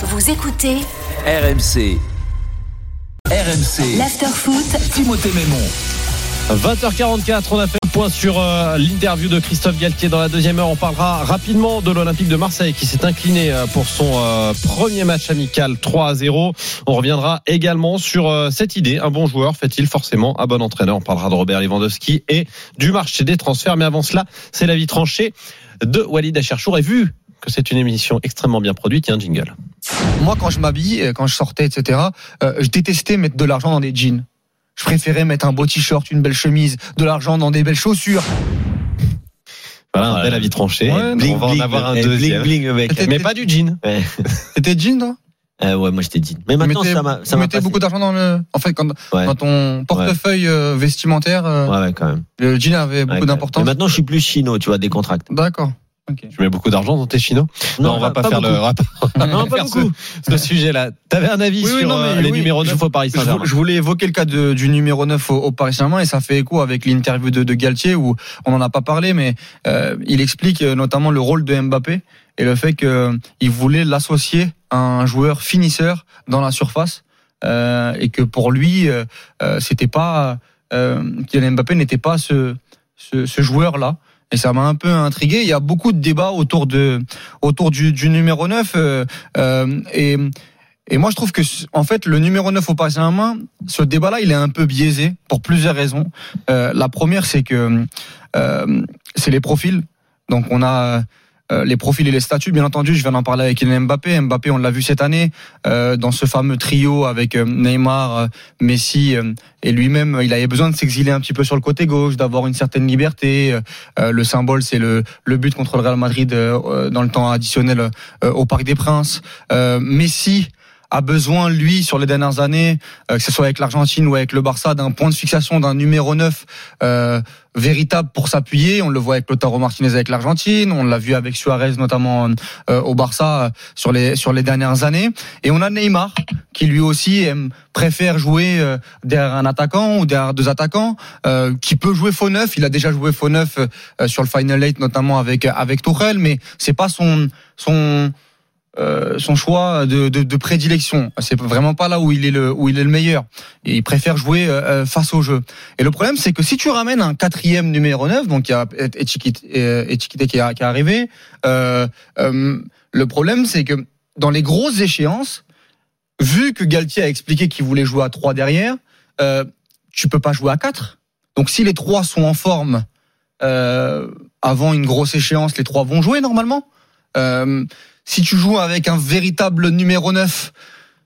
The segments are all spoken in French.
Vous écoutez RMC. RMC. l'afterfoot Timothée Mémon. 20h44, on a fait le point sur euh, l'interview de Christophe Galtier dans la deuxième heure. On parlera rapidement de l'Olympique de Marseille qui s'est incliné euh, pour son euh, premier match amical 3 à 0. On reviendra également sur euh, cette idée. Un bon joueur fait-il forcément un bon entraîneur? On parlera de Robert Lewandowski et du marché des transferts. Mais avant cela, c'est la vie tranchée de Walid Acharchour. Et vu que c'est une émission extrêmement bien produite, il y a un jingle. Moi, quand je m'habille, euh, quand je sortais, etc., euh, je détestais mettre de l'argent dans des jeans. Je préférais mettre un beau t-shirt, une belle chemise, de l'argent dans des belles chaussures. Voilà, un bel avis tranché. Ouais, on va en avoir un eh, deuxième. Bling, bling, mec. Mais pas du jean. Ouais. C'était jean, toi? Euh, ouais, moi j'étais dit. Mais maintenant mettais- ça m'a, tu ça passé. beaucoup d'argent dans le. En fait, quand, Ouais. dans ton portefeuille euh, vestimentaire, euh, Ouais, ouais, quand même. le jean avait beaucoup d'importance. Mais maintenant je suis plus chino, tu vois, décontracté. D'accord. Ok. Tu mets beaucoup d'argent dans tes chinos Non, on va pas, faire le rapport. Non, pas faire beaucoup. ce, ce sujet-là. T'avais un avis Oui, oui, sur non, mais euh, les oui, numéros 9 je- au Paris Je, Saint-Germain je voulais évoquer le cas de- du numéro 9 au, au Paris Saint-Germain et ça fait écho avec l'interview de, de Galtier où on n'en a pas parlé, mais euh, il explique euh, notamment le rôle de Mbappé et le fait qu'il voulait l'associer à un joueur finisseur dans la surface euh, et que pour lui, c'était pas euh, Kylian Mbappé n'était pas ce, ce, ce joueur-là. Et ça m'a un peu intrigué. Il y a beaucoup de débats autour de autour du, du numéro 9 euh, euh, et et moi, je trouve que, en fait, le numéro 9 au Paris Saint-Germain, ce débat-là, il est un peu biaisé pour plusieurs raisons. Euh, la première, c'est que euh, c'est les profils. Donc, on a euh, les profils et les statuts, bien entendu. Je viens d'en parler avec Mbappé. Mbappé, on l'a vu cette année euh, dans ce fameux trio avec euh, Neymar, euh, Messi et lui-même. Il avait besoin de s'exiler un petit peu sur le côté gauche, d'avoir une certaine liberté. Le symbole, c'est le, le but contre le Real Madrid dans le temps additionnel au Parc des Princes. Messi a besoin, lui, sur les dernières années, euh, que ce soit avec l'Argentine ou avec le Barça, d'un point de fixation, d'un numéro 9 euh, véritable pour s'appuyer. On le voit avec Lautaro Martinez avec l'Argentine, on l'a vu avec Suarez notamment euh, au Barça euh, sur les sur les dernières années. Et on a Neymar qui lui aussi aime, préfère jouer euh, derrière un attaquant ou derrière deux attaquants, euh, qui peut jouer faux neuf. Il a déjà joué faux neuf sur le Final Eight notamment avec avec Tuchel, mais c'est pas son son euh, son choix de, de, prédilection. C'est vraiment pas là où il est le où il est le meilleur. Il préfère jouer euh, face au jeu. Et le problème, c'est que si tu ramènes un quatrième numéro 9, donc il y a Etiquette qui, est- arrivé, euh, euh, le problème, c'est que dans les grosses échéances, vu que Galtier a expliqué qu'il voulait jouer à 3 derrière, euh, tu peux pas jouer à 4. Donc si les trois sont en forme euh, avant une grosse échéance, les trois vont jouer normalement. Euh, si tu joues avec un véritable numéro 9,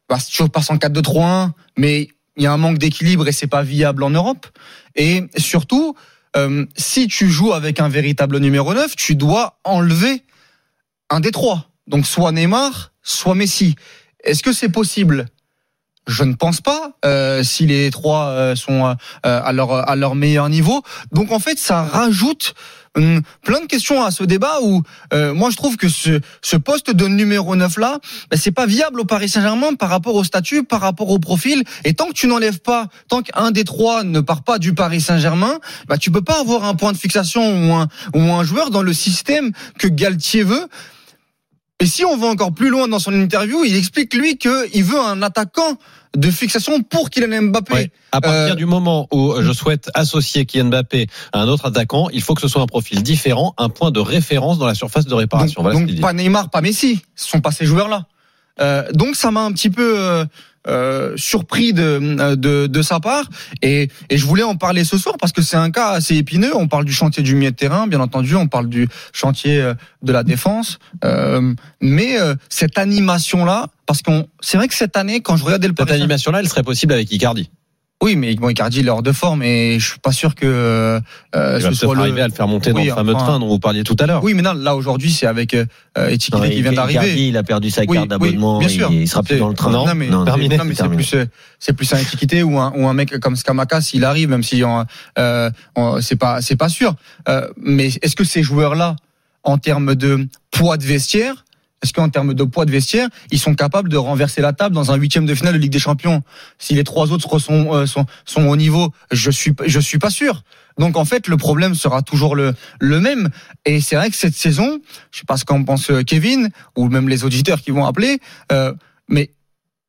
bah, tu passes en 4-2-3-1, mais il y a un manque d'équilibre et c'est pas viable en Europe. Et surtout, euh, si tu joues avec un véritable numéro 9, tu dois enlever un des trois. Donc soit Neymar, soit Messi. Est-ce que c'est possible? Je ne pense pas euh, si les trois euh, sont euh, à leur à leur meilleur niveau. Donc en fait, ça rajoute hum, plein de questions à ce débat où euh, moi je trouve que ce, ce poste de numéro 9 là, ben, c'est pas viable au Paris Saint-Germain par rapport au statut, par rapport au profil. Et tant que tu n'enlèves pas, tant qu'un des trois ne part pas du Paris Saint-Germain, bah tu peux pas avoir un point de fixation ou un ou un joueur dans le système que Galtier veut. Et si on va encore plus loin dans son interview, il explique lui qu'il veut un attaquant de fixation pour Kylian Mbappé. Ouais. À partir Euh, du moment où je souhaite associer Kylian Mbappé à un autre attaquant, il faut que ce soit un profil différent, un point de référence dans la surface de réparation. Donc, voilà pas Neymar, pas Messi, ce sont pas ces joueurs-là. Euh, donc ça m'a un petit peu euh, euh, surpris de, de de sa part et, et je voulais en parler ce soir parce que c'est un cas assez épineux. On parle du chantier du milieu de terrain, bien entendu, on parle du chantier euh, de la défense, euh, mais euh, cette animation-là, parce qu'on c'est vrai que cette année, quand je regardais le Cette animation-là, elle serait possible avec Icardi. Oui, mais bon, Icardi il est hors de forme et je suis pas sûr que euh, Il va ce peut-être soit le arriver à le faire monter dans Oui, le fameux enfin- train dont vous parliez tout à l'heure. Oui, mais non, là aujourd'hui, c'est avec euh, Etiquette Non, qui vient d'arriver. Il a perdu sa Oui, carte oui, d'abonnement. bien il-. Il, sera plus dans le train. Non, mais, Non, terminé. non, mais c'est plus, euh, c'est plus un étiqueté ou un, ou un mec comme Skamaka s'il arrive, même si on, euh, on- c'est pas, c'est pas sûr. Euh, mais est-ce que ces joueurs-là, en termes de poids de vestiaire, est-ce qu'en termes de poids de vestiaire, ils sont capables de renverser la table dans un huitième de finale de Ligue des Champions Si les trois autres sont, euh, sont, sont au niveau, je suis, je suis pas sûr. Donc en fait, le problème sera toujours le, le même. Et c'est vrai que cette saison, je sais pas ce qu'en pense euh, Kevin ou même les auditeurs qui vont appeler, euh, mais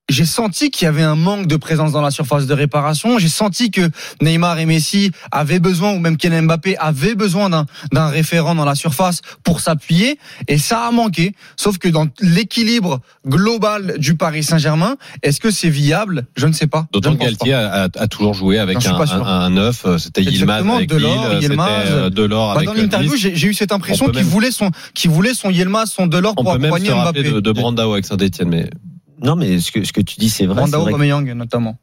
j'ai senti qu'il y avait un manque de présence dans la surface de réparation. J'ai senti que Neymar et Messi avaient besoin, ou même Kylian Mbappé avait besoin d'un, référent dans la surface pour s'appuyer. Et ça a manqué. Sauf que dans l'équilibre global du Paris Saint-Germain, est-ce que c'est viable? Je ne sais pas. D'autant que Galtier a, a- a toujours joué avec Non, un, neuf. euh, C'était Yilmaz Exactement, avec Delors, Lille, c'était Yilmaz. euh, Delors Bah, avec dans l'interview, j'ai, eu cette impression qu'il même- voulait son, qu'il voulait son Yelma, son Delors On pour peut même accompagner se rappeler Mbappé. de, de Brandao avec Saint-Etienne, mais Non, mais ce que, ce que tu dis, c'est vrai. Que- Aubameyang, notamment.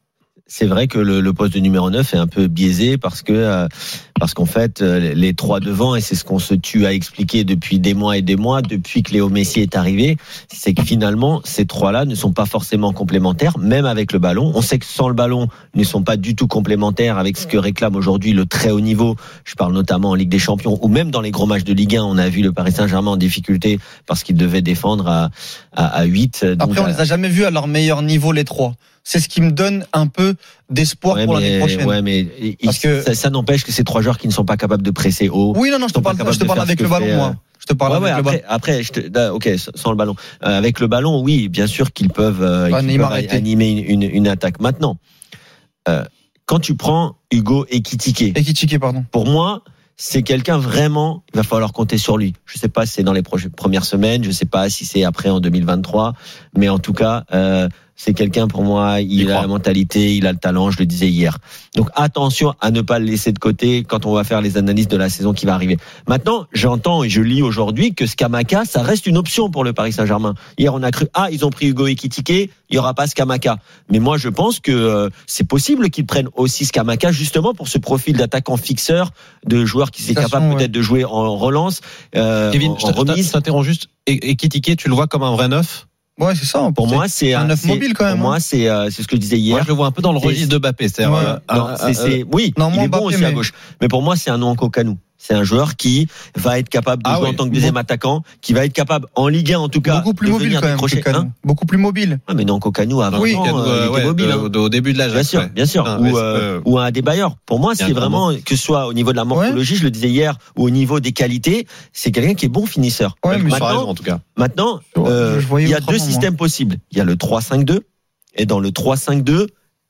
C'est vrai que le, le poste de numéro 9 est un peu biaisé parce que euh, parce qu'en fait euh, les trois devant et c'est ce qu'on se tue à expliquer depuis des mois et des mois depuis que Léo Messi est arrivé, c'est que finalement ces trois-là ne sont pas forcément complémentaires même avec le ballon. On sait que sans le ballon, ils ne sont pas du tout complémentaires avec ce que réclame aujourd'hui le très haut niveau. Je parle notamment en Ligue des Champions ou même dans les gros matchs de Ligue 1, on a vu le Paris Saint-Germain en difficulté parce qu'il devait défendre à à, à 8 donc, Après, on euh, les a jamais vus à leur meilleur niveau, les trois. C'est ce qui me donne un peu d'espoir Ouais, pour l'année prochaine. ouais, mais il- Parce que- ça, ça n'empêche que ces trois joueurs qui ne sont pas capables de presser haut. Oui, non, non, je te parle, capables je te parle avec le ballon, moi. euh, Je te parle Ouais, avec ouais, le ballon. après, après, je te, da- ok, sans le ballon. Euh, avec le ballon, oui, bien sûr qu'ils peuvent, euh, qu'ils peuvent animer une, une, une attaque. Maintenant, euh, quand tu prends Hugo Ekitike, Et Kitike, pardon. pour moi, c'est quelqu'un vraiment, il va falloir compter sur lui. Je sais pas si c'est dans les premières semaines, je sais pas si c'est après en 2023, mais en tout cas, euh, c'est quelqu'un pour moi, il a crois. la mentalité, il a le talent, je le disais hier. Donc attention à ne pas le laisser de côté quand on va faire les analyses de la saison qui va arriver. Maintenant, j'entends et je lis aujourd'hui que Skamaka, ça reste une option pour le Paris Saint-Germain. Hier, on a cru, ah, ils ont pris Hugo Ekitike, il y aura pas Skamaka. Mais moi, je pense que euh, c'est possible qu'ils prennent aussi Skamaka justement pour ce profil d'attaquant fixeur, de joueur qui est capable ouais. peut-être de jouer en relance, euh, Kevin, en, je en t'interromps juste. Et, et Kitike, tu le vois comme un vrai neuf? Ouais, c'est ça. Pour moi, c'est un neuf c'est- mobile, quand même, Pour hein. moi, c'est euh, c'est ce que je disais Moi, hier. je le vois un peu dans le registre de Ouais. euh, c'est, oui, Non, il moi, est bon aussi à gauche. Mais pour moi, c'est un nom Kokanou. C'est un joueur qui va être capable de Ah jouer oui. en tant que deuxième attaquant, qui va être capable en Ligue 1 en tout cas Beaucoup plus de mobile, venir quand même. Hein Beaucoup plus mobile. ah, mais non, Kokanou avant, Oui, euh, Canou, il euh, était ouais, mobile. de- hein. de- au début de l'âge. Bien sûr, bien sûr. Ou, euh, euh, ou un Adebayor. Pour moi, c'est vraiment, que ce soit au niveau de la morphologie, je le disais hier, ou au niveau des qualités, c'est quelqu'un qui est bon finisseur. Ouais, mais tu as maintenant, raison, en tout cas. maintenant euh, il y a deux moi. systèmes possibles. Il y a le 3-5-2, et dans le 3-5-2,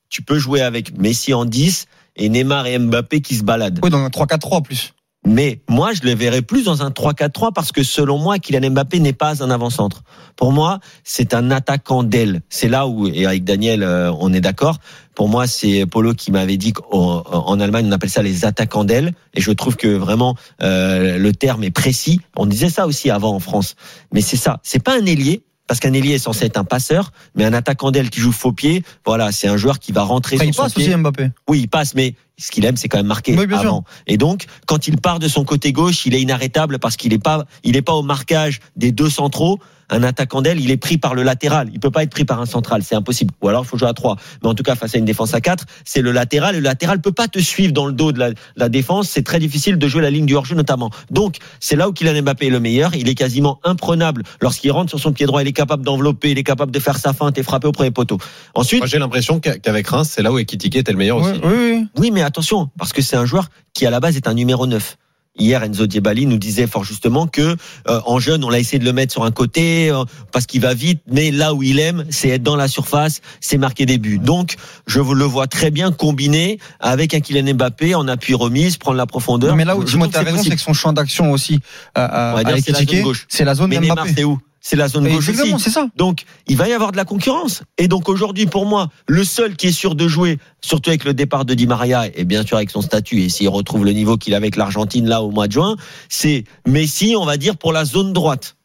tu peux jouer avec Messi en 10 et Neymar et Mbappé qui se baladent. Oui, dans un 3-4-3 en plus. Mais moi, je le verrais plus dans un 3-4-3 parce que selon moi, Kylian Mbappé n'est pas un avant-centre. Pour moi, c'est un attaquant d'aile. C'est là où, et avec Daniel, euh, on est d'accord. Pour moi, c'est Polo qui m'avait dit qu'en en Allemagne, on appelle ça les attaquants d'aile. Et je trouve que vraiment, euh, le terme est précis. On disait ça aussi avant en France. Mais c'est ça. C'est pas un ailier. Parce qu'un ailier est censé être un passeur, mais un attaquant d'aile qui joue faux pied, voilà, c'est un joueur qui va rentrer il sur son passe pied. aussi Mbappé. Oui, il passe, mais ce qu'il aime, c'est quand même marquer Oui, avant. Et donc, quand il part de son côté gauche, il est inarrêtable parce qu'il est pas, il est pas au marquage des deux centraux. Un attaquant d'aile, il est pris par le latéral. Il peut pas être pris par un central, c'est impossible. Ou alors, il faut jouer à trois. Mais en tout cas, face à une défense à quatre, c'est le latéral. Le latéral peut pas te suivre dans le dos de la, la défense. C'est très difficile de jouer la ligne du hors-jeu notamment. Donc, c'est là où Kylian Mbappé est le meilleur. Il est quasiment imprenable lorsqu'il rentre sur son pied droit. Il est capable d'envelopper, il est capable de faire sa feinte et frapper au premier poteau. Ensuite, Moi, j'ai l'impression qu'a- qu'avec Reims, c'est là où Ekitike était le meilleur Oui, aussi. oui, oui. Oui, mais attention, parce que c'est un joueur qui à la base est un numéro 9. Hier, Enzo Diebali nous disait fort justement que euh, en jeune, on l'a essayé de le mettre sur un côté euh, parce qu'il va vite, mais là où il aime, c'est être dans la surface, c'est marquer des buts. Donc, je vous le vois très bien combiné avec un Kylian Mbappé en appui remise, prendre la profondeur. Mais là où Je Timothée trouve a que c'est raison, c'est que son champ d'action aussi euh, à, à c'est la zone gauche. c'est la zone Mais Neymar, d'Mbappé. c'est où? C'est la zone gauche Exactement, aussi. c'est ça. Donc, il va y avoir de la concurrence. Et donc, aujourd'hui, pour moi, le seul qui est sûr de jouer, surtout avec le départ de Di Maria, et bien sûr avec son statut, et s'il retrouve le niveau qu'il a avec l'Argentine là au mois de juin, c'est Messi, on va dire, pour la zone droite.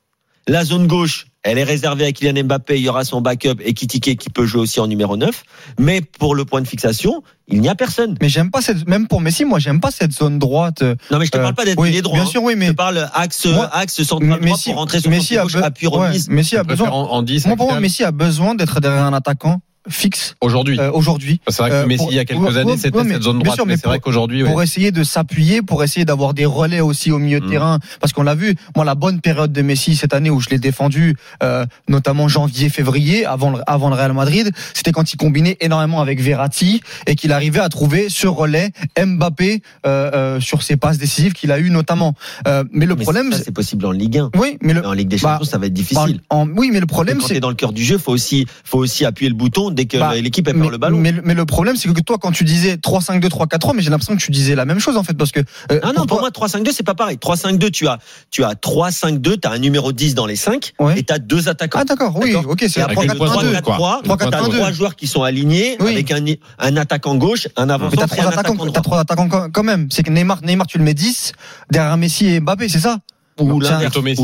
La zone gauche, elle est réservée à Kylian Mbappé, il y aura son backup et Kitike qui peut jouer aussi en numéro 9. Mais pour le point de fixation, il n'y a personne. Mais j'aime pas cette, même pour Messi, moi j'aime pas cette zone droite. euh, Non, mais je te parle pas d'être oui, droit. Bien hein. sûr, oui, Je mais te parle axe, Moi, axe central droit Messi, pour rentrer sur Messi son a, gauche, be- appui ouais, remise. Messi a Je besoin. en, en 10. Moi, pour moi. Messi a besoin d'être derrière un attaquant fixe Aujourd'hui. euh, aujourd'hui. C'est vrai que euh, Messi, pour- il y a quelques années, c'était ouais, cette zone bien droite. sûr, mais mais c'est vrai pour- qu'aujourd'hui, ouais. pour essayer de s'appuyer, pour essayer d'avoir des relais aussi au milieu de Mm. terrain. Parce qu'on l'a vu, moi, la bonne période de Messi cette année où je l'ai défendu, euh, notamment janvier, février, avant le, avant le Real Madrid, c'était quand il combinait énormément avec Verratti et qu'il arrivait à trouver ce relais Mbappé euh, euh, sur ses passes décisives qu'il a eu notamment. Euh, mais le Mais problème, c'est- c'est possible en Ligue 1. oui, mais le, En Ligue des bah, Champions, ça va être difficile. en- en- oui, mais le problème, quand c'est dans le cœur du jeu, faut aussi, faut aussi appuyer le bouton dès que Bah, l'équipe perd le ballon. Mais, mais le problème, c'est que toi, quand tu disais 3-5-2, 3-4-3, mais j'ai l'impression que tu disais la même chose en fait, parce que. euh, Ah non, pour toi- moi 3-5-2 c'est pas pareil. 3-5-2 tu as tu as 3-5-2, tu as un numéro 10 dans les 5 Ouais. et tu as deux attaquants. Ah d'accord, oui, ok, c'est Et la Avec une 3-4-1-2. pointe 3-4-3, quoi. t'as 3-4-1-2. trois joueurs qui sont alignés Oui. avec un, un attaquant gauche, un avant Mais t'as trois attaquants, attaquant t'as droit. trois attaquants quand- quand même. C'est que Neymar, Neymar, tu le mets 10 derrière Messi et Mbappé, c'est ça? Ou l'inverse. plutôt Messi,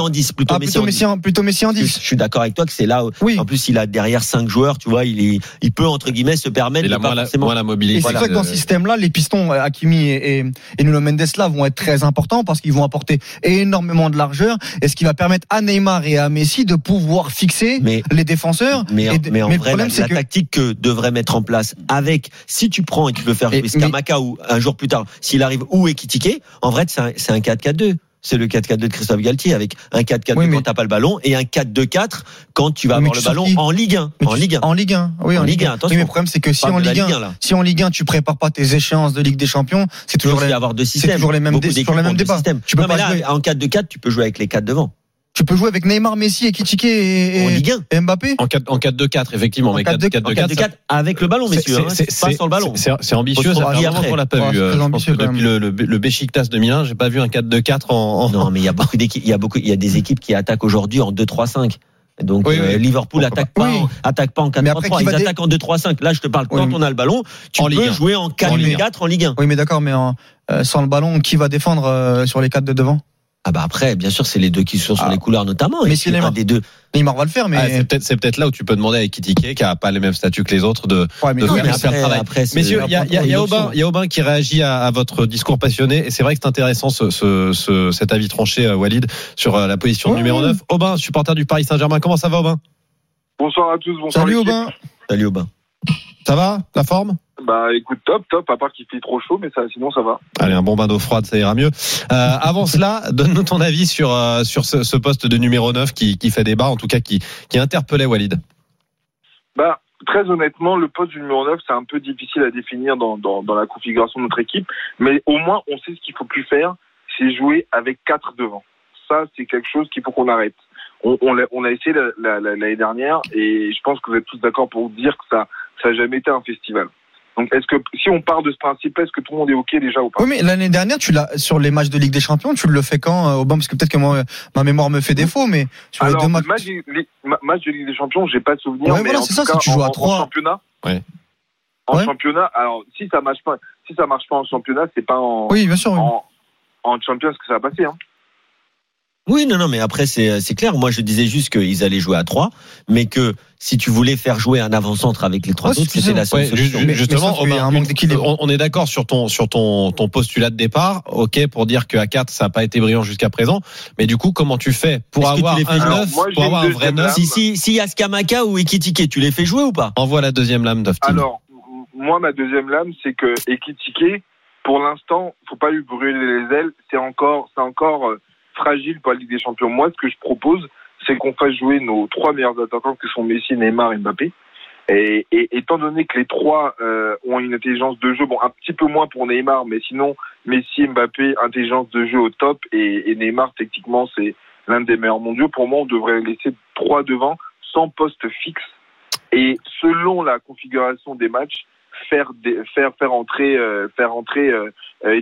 en 10, plutôt Ah, Messi plutôt en 10. Messi, en, plutôt Messi en Je, 10. je suis d'accord avec toi que c'est là. où- Oui. En plus, il a derrière cinq joueurs, tu vois, il, est, il peut entre guillemets se permettre Il de a pas moins la, forcément. moins la mobilité. Et c'est Voilà. vrai que dans ce système-là, les pistons Hakimi et, et, et Nuno Mendes là vont être très importants parce qu'ils vont apporter énormément de largeur et ce qui va permettre à Neymar et à Messi de pouvoir fixer Mais les défenseurs. Mais, Et de- mais en mais le vrai, problème, la, c'est la que tactique que devrait mettre en place avec, si tu prends et tu veux faire jouer Skamaka ou un jour plus tard, s'il arrive ou Ekitike, en vrai, c'est un, c'est un 4-4-2. C'est le 4-4-2 de Christophe Galtier avec un 4-4-2 Oui, mais- quand t'as pas le ballon et un 4-2-4 quand tu vas Oui, avoir le ballon qui en Ligue 1. Mais En Ligue 1. En Ligue 1. Oui, En en Ligue Ligue 1, 1. attention. Oui, mais le problème, c'est que si en Ligue 1, Ligue 1, là. si en Ligue 1, tu prépares pas tes échéances de Ligue des Champions, c'est toujours les, avoir deux systèmes. toujours les mêmes dé- sur les mêmes débats. Tu peux non, pas mais là, jouer- en 4-2-4, tu peux jouer avec les 4 devant. Tu peux jouer avec Neymar, Messi, Ekitike et, En et, Ligue 1. et Mbappé. En 4 en 4-2-4, effectivement. En mais 4-2-4, 4-2-4, En 4-2-4 avec le ballon, messieurs. hein, c'est- c'est pas sans le ballon. C'est c'est ambitieux, ça fait qu'on l'a pas Ouais, vu. c'est euh, depuis le, le, le de Milan, j'ai pas vu un 4-2-4 en, en- Non, mais il y a beaucoup d'équipes, il y a beaucoup, il y a des équipes qui attaquent aujourd'hui en 2-3-5. Donc Oui, euh, oui. Liverpool Pourquoi attaque pas, Oui. en, attaque pas en Mais après, 4-3-3, qui ils attaquent en 2-3-5. Là, je te parle quand on a le ballon, tu En peux Ligue 1. jouer en En Ligue 4-4 en Ligue 1. Oui, mais d'accord, mais en- euh, sans le ballon, qui va défendre euh, sur les quatre de devant? Ah bah après, bien sûr, c'est les deux qui sont sur Ah. les couleurs notamment. Mais puis, Neymar- des deux. Neymar va le faire, mais. Ah, c'est peut-être c'est peut-être là où tu peux demander à Ekitike, qui a pas les mêmes statuts que les autres, de, Ouais, mais de faire mais le travail. après, c'est- Messieurs, il y a, y a- y a Aubin, option. il y a Aubin qui réagit à, à votre discours passionné, et c'est vrai que c'est intéressant ce, ce, ce- cet avis tranché, euh, Walid, sur euh, la position Ouais. numéro 9. Aubin, supporter du Paris Saint-Germain, comment ça va Aubin? Bonsoir à tous, bonsoir Salut. Aubin. Salut Aubin. Ça va? La forme? Bah écoute, top, top, à part qu'il fait trop chaud, mais ça, sinon ça va. Allez, un bon bain d'eau froide, ça ira mieux. Euh, avant cela, donne-nous ton avis sur, euh, sur ce, ce poste de numéro 9 qui, qui fait débat, en tout cas qui, qui interpellait Walid. Bah, très honnêtement, le poste du numéro 9, c'est un peu difficile à définir dans, dans, dans la configuration de notre équipe, mais au moins on sait ce qu'il faut plus faire, c'est jouer avec quatre devant. Ça, c'est quelque chose qu'il faut qu'on arrête. On, on, a essayé la- la- la- l'année dernière et je pense que vous êtes tous d'accord pour dire que ça ça n'a jamais été un festival. Donc, est-ce que si on part de ce principe, est-ce que tout le monde est ok déjà ou pas? Oui, mais l'année dernière, tu l'as sur les matchs de Ligue des Champions, tu le fais quand, euh, Aubin? Parce que peut-être que moi, ma mémoire me fait défaut, mais sur les deux matchs. match, de- ma- match de Ligue des Champions, j'ai pas de souvenir. Ouais, mais voilà, en c'est ça, cas, si tu joues en- à en trois. championnat. Ouais. En Ouais. championnat, alors si ça marche pas, si ça marche pas en championnat, c'est pas en, Oui, bien sûr. oui. en, en Champions que ça va passer. Hein. Oui, non, non, mais après, c'est c'est clair. Moi, je disais juste qu'ils allaient jouer à 3, mais que si tu voulais faire jouer un avant-centre avec les trois autres, c'était la seule Ouais, solution. Mais- justement, mais a. On, on est d'accord sur ton sur ton ton postulat de départ, ok, pour dire qu'à 4 ça n'a pas été brillant jusqu'à présent, mais du coup comment tu fais pour que avoir un jouer 9, moi, j'ai pour avoir un vrai deuxième 9 lame. Si, si, si y a Skamaka ou Ekitike, tu les fais jouer ou pas? Envoie la deuxième lame d'Oftin. Alors, moi, ma deuxième lame, c'est que Ekitike, pour l'instant, faut pas lui brûler les ailes. C'est encore, c'est encore euh, fragile pour la Ligue des Champions. Moi, ce que je propose, c'est qu'on fasse jouer nos trois meilleurs attaquants, qui sont Messi, Neymar et Mbappé. Et, et étant donné que les trois euh, ont une intelligence de jeu, bon, un petit peu moins pour Neymar, mais sinon, Messi, Mbappé, intelligence de jeu au top, et, et Neymar, techniquement, c'est l'un des meilleurs mondiaux. Pour moi, on devrait laisser trois devant, sans poste fixe. Et selon la configuration des matchs, faire faire faire entrer euh, faire entrer euh, euh,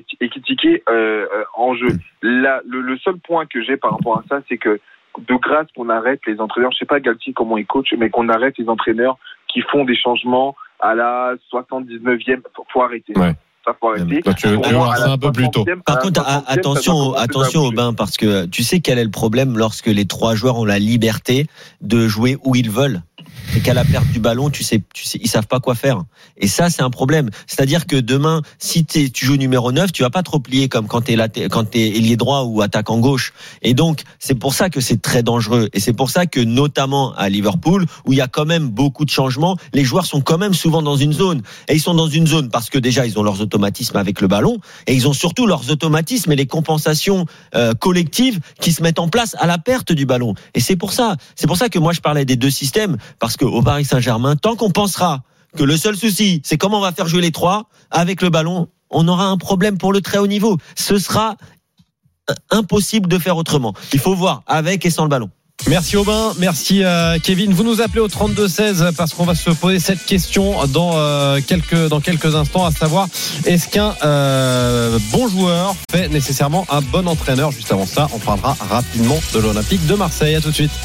euh, en jeu. Là, le, le seul point que j'ai par rapport à ça, c'est que de grâce qu'on arrête les entraîneurs. Je sais pas Galtier comment il coach, mais qu'on arrête les entraîneurs qui font des changements à la 79e. Faut, faut arrêter. Ouais. Ça faut arrêter. Toi, tu, ça un peu plus tôt. 60e, à Par contre, a- 60e, ça attention, attention à au bouger. bain, parce que tu sais quel est le problème lorsque les trois joueurs ont la liberté de jouer où ils veulent. et qu'à la perte du ballon, tu sais, tu sais, ils savent pas quoi faire. Et ça, c'est un problème. C'est-à-dire que demain, si tu joues numéro 9, tu vas pas te replier comme quand t'es là, quand t'es ailier droit ou attaquant gauche. Et donc, c'est pour ça que c'est très dangereux. Et c'est pour ça que, notamment à Liverpool, où il y a quand même beaucoup de changements, les joueurs sont quand même souvent dans une zone. Et ils sont dans une zone parce que déjà, ils ont leurs automatismes avec le ballon, et ils ont surtout leurs automatismes et les compensations euh, collectives qui se mettent en place à la perte du ballon. Et c'est pour ça, c'est pour ça que moi je parlais des deux systèmes, parce qu'au Paris Saint-Germain, tant qu'on pensera que le seul souci, c'est comment on va faire jouer les trois avec le ballon, on aura un problème pour le très haut niveau. Ce sera euh, impossible de faire autrement. Il faut voir avec et sans le ballon. Merci Aubin, merci euh, Kevin. Vous nous appelez au 32-16 parce qu'on va se poser cette question dans, euh, quelques, dans quelques instants, à savoir est-ce qu'un euh, bon joueur fait nécessairement un bon entraîneur? Juste avant ça, on parlera rapidement de l'Olympique de Marseille. À tout de suite.